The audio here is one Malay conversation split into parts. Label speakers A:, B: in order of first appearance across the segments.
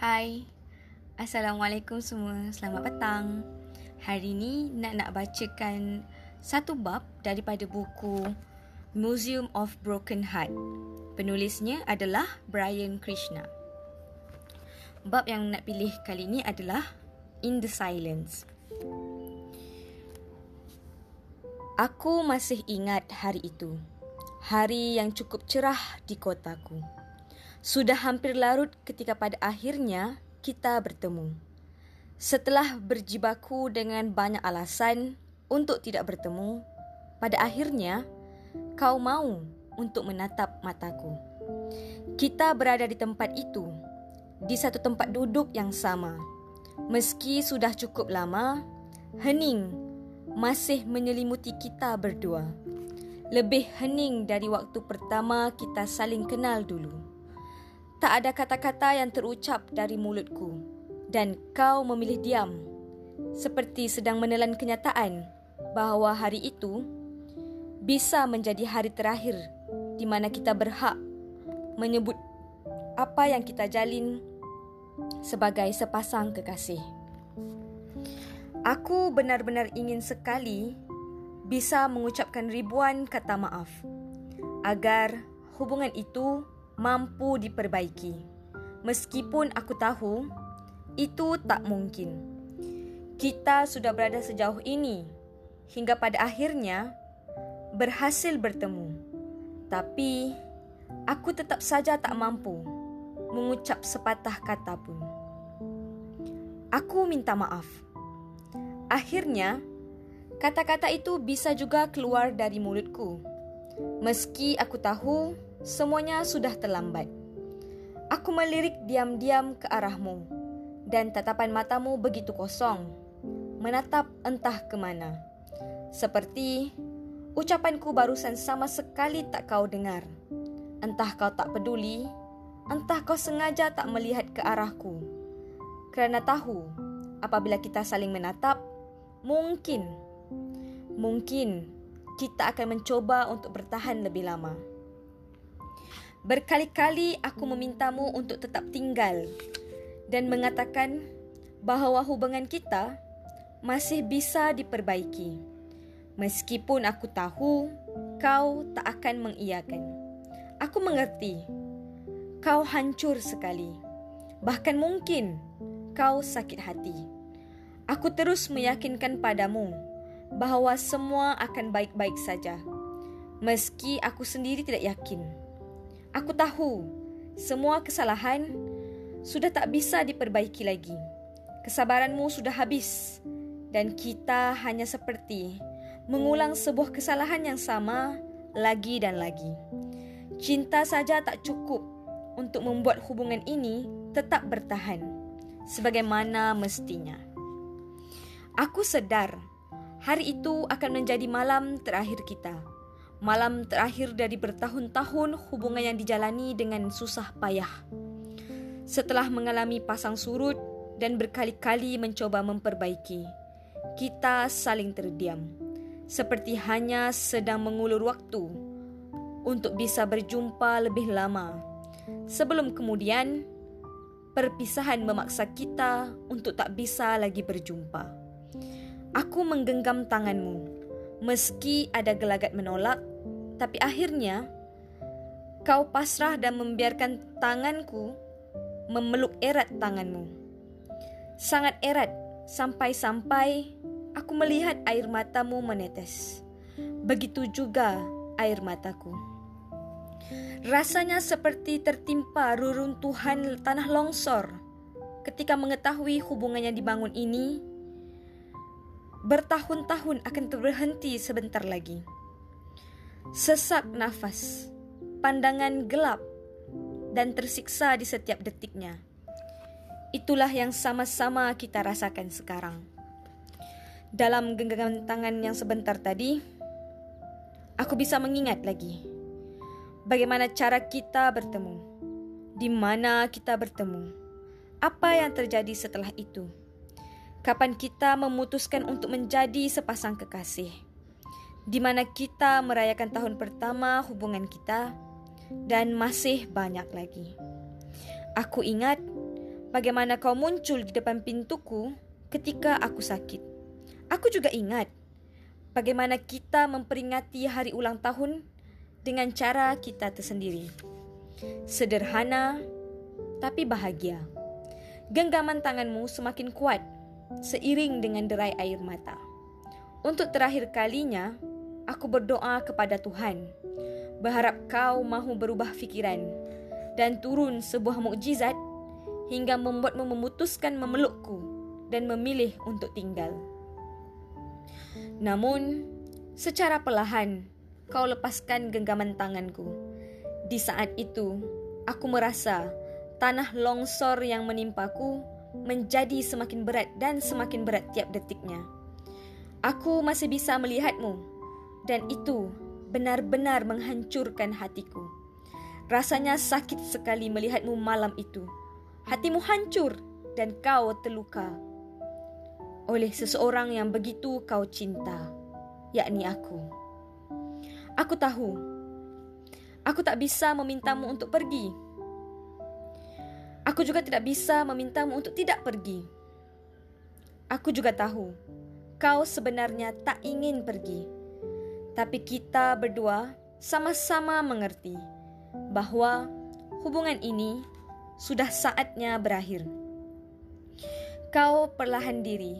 A: Hai, Assalamualaikum semua, selamat petang. Hari ni nak nak bacakan satu bab daripada buku Museum of Broken Heart. Penulisnya adalah Brian Krishna. Bab yang nak pilih kali ini adalah In the Silence. Aku masih ingat hari itu. Hari yang cukup cerah di kotaku sudah hampir larut ketika pada akhirnya kita bertemu. Setelah berjibaku dengan banyak alasan untuk tidak bertemu, pada akhirnya kau mau untuk menatap mataku. Kita berada di tempat itu, di satu tempat duduk yang sama. Meski sudah cukup lama, hening masih menyelimuti kita berdua. Lebih hening dari waktu pertama kita saling kenal dulu. Tak ada kata-kata yang terucap dari mulutku dan kau memilih diam seperti sedang menelan kenyataan bahawa hari itu bisa menjadi hari terakhir di mana kita berhak menyebut apa yang kita jalin sebagai sepasang kekasih. Aku benar-benar ingin sekali bisa mengucapkan ribuan kata maaf agar hubungan itu mampu diperbaiki. Meskipun aku tahu itu tak mungkin. Kita sudah berada sejauh ini hingga pada akhirnya berhasil bertemu. Tapi aku tetap saja tak mampu mengucap sepatah kata pun. Aku minta maaf. Akhirnya, kata-kata itu bisa juga keluar dari mulutku. Meski aku tahu semuanya sudah terlambat. Aku melirik diam-diam ke arahmu dan tatapan matamu begitu kosong, menatap entah ke mana. Seperti ucapanku barusan sama sekali tak kau dengar. Entah kau tak peduli, entah kau sengaja tak melihat ke arahku. Kerana tahu, apabila kita saling menatap, mungkin, mungkin kita akan mencoba untuk bertahan lebih lama. Berkali-kali aku memintamu untuk tetap tinggal dan mengatakan bahawa hubungan kita masih bisa diperbaiki. Meskipun aku tahu kau tak akan mengiyakan. Aku mengerti. Kau hancur sekali. Bahkan mungkin kau sakit hati. Aku terus meyakinkan padamu bahawa semua akan baik-baik saja. Meski aku sendiri tidak yakin. Aku tahu semua kesalahan sudah tak bisa diperbaiki lagi. Kesabaranmu sudah habis dan kita hanya seperti mengulang sebuah kesalahan yang sama lagi dan lagi. Cinta saja tak cukup untuk membuat hubungan ini tetap bertahan sebagaimana mestinya. Aku sedar hari itu akan menjadi malam terakhir kita. Malam terakhir dari bertahun-tahun hubungan yang dijalani dengan susah payah. Setelah mengalami pasang surut dan berkali-kali mencoba memperbaiki, kita saling terdiam. Seperti hanya sedang mengulur waktu untuk bisa berjumpa lebih lama. Sebelum kemudian, perpisahan memaksa kita untuk tak bisa lagi berjumpa. Aku menggenggam tanganmu, meski ada gelagat menolak, tapi akhirnya kau pasrah dan membiarkan tanganku memeluk erat tanganmu. Sangat erat sampai-sampai aku melihat air matamu menetes. Begitu juga air mataku. Rasanya seperti tertimpa reruntuhan tanah longsor ketika mengetahui hubungan yang dibangun ini bertahun-tahun akan terberhenti sebentar lagi. Sesak nafas, pandangan gelap, dan tersiksa di setiap detiknya. Itulah yang sama-sama kita rasakan sekarang. Dalam genggaman tangan yang sebentar tadi, aku bisa mengingat lagi bagaimana cara kita bertemu, di mana kita bertemu, apa yang terjadi setelah itu kapan kita memutuskan untuk menjadi sepasang kekasih, di mana kita merayakan tahun pertama hubungan kita, dan masih banyak lagi. Aku ingat bagaimana kau muncul di depan pintuku ketika aku sakit. Aku juga ingat bagaimana kita memperingati hari ulang tahun dengan cara kita tersendiri. Sederhana tapi bahagia. Genggaman tanganmu semakin kuat seiring dengan derai air mata. Untuk terakhir kalinya, aku berdoa kepada Tuhan, berharap kau mahu berubah fikiran dan turun sebuah mukjizat hingga membuatmu memutuskan memelukku dan memilih untuk tinggal. Namun, secara perlahan kau lepaskan genggaman tanganku. Di saat itu, aku merasa tanah longsor yang menimpaku menjadi semakin berat dan semakin berat tiap detiknya. Aku masih bisa melihatmu dan itu benar-benar menghancurkan hatiku. Rasanya sakit sekali melihatmu malam itu. Hatimu hancur dan kau terluka oleh seseorang yang begitu kau cinta, yakni aku. Aku tahu, aku tak bisa memintamu untuk pergi Aku juga tidak bisa memintamu untuk tidak pergi. Aku juga tahu kau sebenarnya tak ingin pergi. Tapi kita berdua sama-sama mengerti bahwa hubungan ini sudah saatnya berakhir. Kau perlahan diri,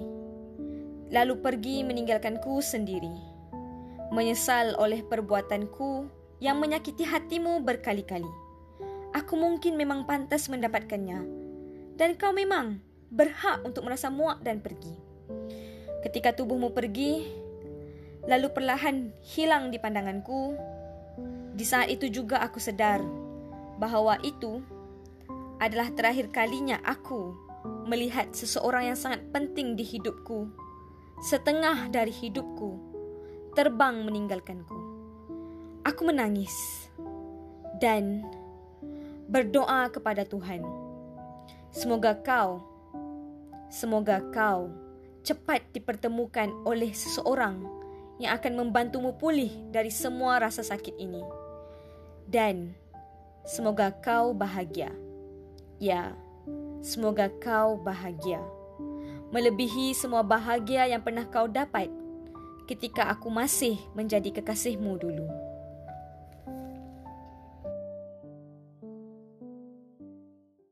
A: lalu pergi meninggalkanku sendiri. Menyesal oleh perbuatanku yang menyakiti hatimu berkali-kali aku mungkin memang pantas mendapatkannya. Dan kau memang berhak untuk merasa muak dan pergi. Ketika tubuhmu pergi, lalu perlahan hilang di pandanganku, di saat itu juga aku sedar bahawa itu adalah terakhir kalinya aku melihat seseorang yang sangat penting di hidupku, setengah dari hidupku, terbang meninggalkanku. Aku menangis dan berdoa kepada Tuhan. Semoga kau, semoga kau cepat dipertemukan oleh seseorang yang akan membantumu pulih dari semua rasa sakit ini. Dan semoga kau bahagia. Ya, semoga kau bahagia. Melebihi semua bahagia yang pernah kau dapat ketika aku masih menjadi kekasihmu dulu.